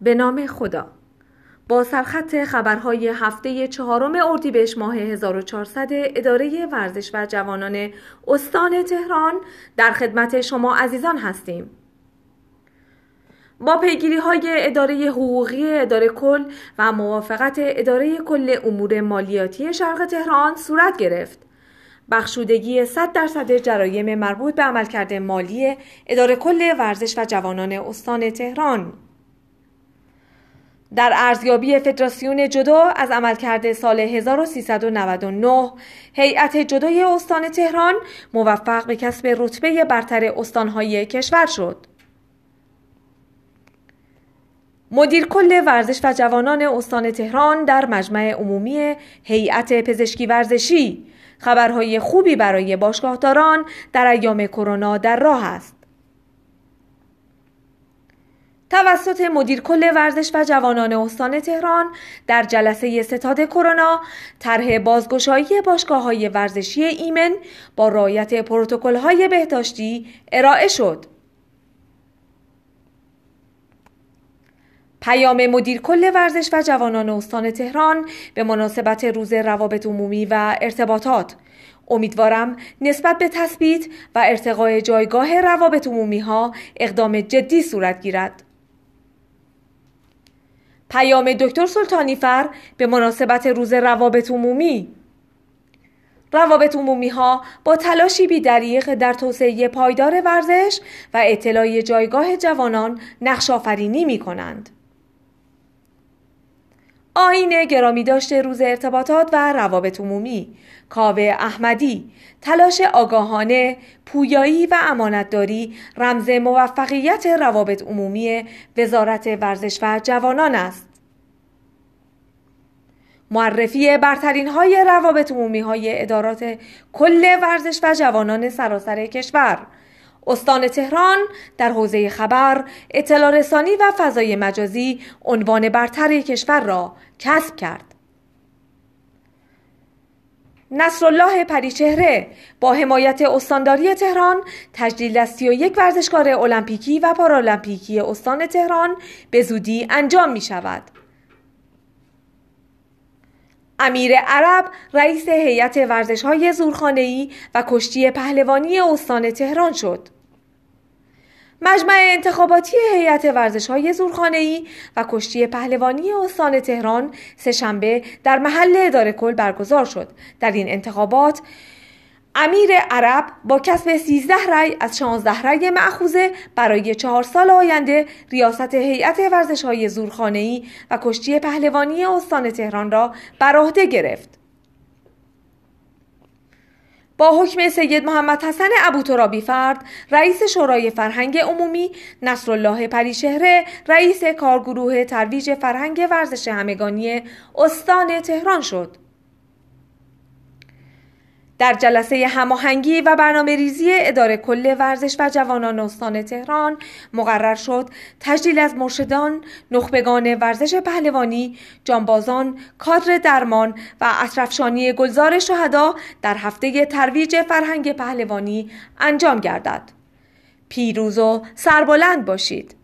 به نام خدا با سرخط خبرهای هفته چهارم اردیبهشت ماه 1400 اداره ورزش و جوانان استان تهران در خدمت شما عزیزان هستیم. با پیگیری های اداره حقوقی اداره کل و موافقت اداره کل امور مالیاتی شرق تهران صورت گرفت. بخشودگی 100 درصد جرایم مربوط به عملکرد مالی اداره کل ورزش و جوانان استان تهران در ارزیابی فدراسیون جدو از عملکرد سال 1399 هیئت جدوی استان تهران موفق به کسب رتبه برتر استانهای کشور شد. مدیر کل ورزش و جوانان استان تهران در مجمع عمومی هیئت پزشکی ورزشی خبرهای خوبی برای باشگاهداران در ایام کرونا در راه است. توسط مدیر کل ورزش و جوانان استان تهران در جلسه ستاد کرونا طرح بازگشایی باشگاه های ورزشی ایمن با رعایت پروتکل های بهداشتی ارائه شد. پیام مدیر کل ورزش و جوانان استان تهران به مناسبت روز روابط عمومی و ارتباطات امیدوارم نسبت به تثبیت و ارتقای جایگاه روابط عمومی ها اقدام جدی صورت گیرد. پیام دکتر سلطانی فر به مناسبت روز روابط عمومی روابط عمومی ها با تلاشی بیدریق در توسعه پایدار ورزش و اطلاع جایگاه جوانان نقش آفرینی می کنند. آین گرامی داشته روز ارتباطات و روابط عمومی. کاوه احمدی تلاش آگاهانه پویایی و امانتداری رمز موفقیت روابط عمومی وزارت ورزش و جوانان است. معرفی برترین های روابط عمومی های ادارات کل ورزش و جوانان سراسر کشور. استان تهران در حوزه خبر، اطلاع رسانی و فضای مجازی عنوان برتر کشور را کسب کرد. نصرالله پریچهره با حمایت استانداری تهران تجلیل از یک ورزشکار المپیکی و پارالمپیکی استان تهران به زودی انجام می شود. امیر عرب رئیس هیئت ورزش های زورخانه‌ای و کشتی پهلوانی استان تهران شد. مجمع انتخاباتی هیئت ورزش های زورخانه‌ای و کشتی پهلوانی استان تهران سهشنبه در محل اداره کل برگزار شد. در این انتخابات امیر عرب با کسب 13 رأی از 16 رأی معخوزه برای چهار سال آینده ریاست هیئت ورزش های زورخانه‌ای و کشتی پهلوانی استان تهران را بر عهده گرفت. با حکم سید محمد حسن ابوترابی فرد رئیس شورای فرهنگ عمومی نصرالله پریشهره رئیس کارگروه ترویج فرهنگ ورزش همگانی استان تهران شد. در جلسه هماهنگی و برنامه ریزی اداره کل ورزش و جوانان استان تهران مقرر شد تجلیل از مرشدان، نخبگان ورزش پهلوانی، جانبازان، کادر درمان و اطرفشانی گلزار شهدا در هفته ترویج فرهنگ پهلوانی انجام گردد. پیروز و سربلند باشید.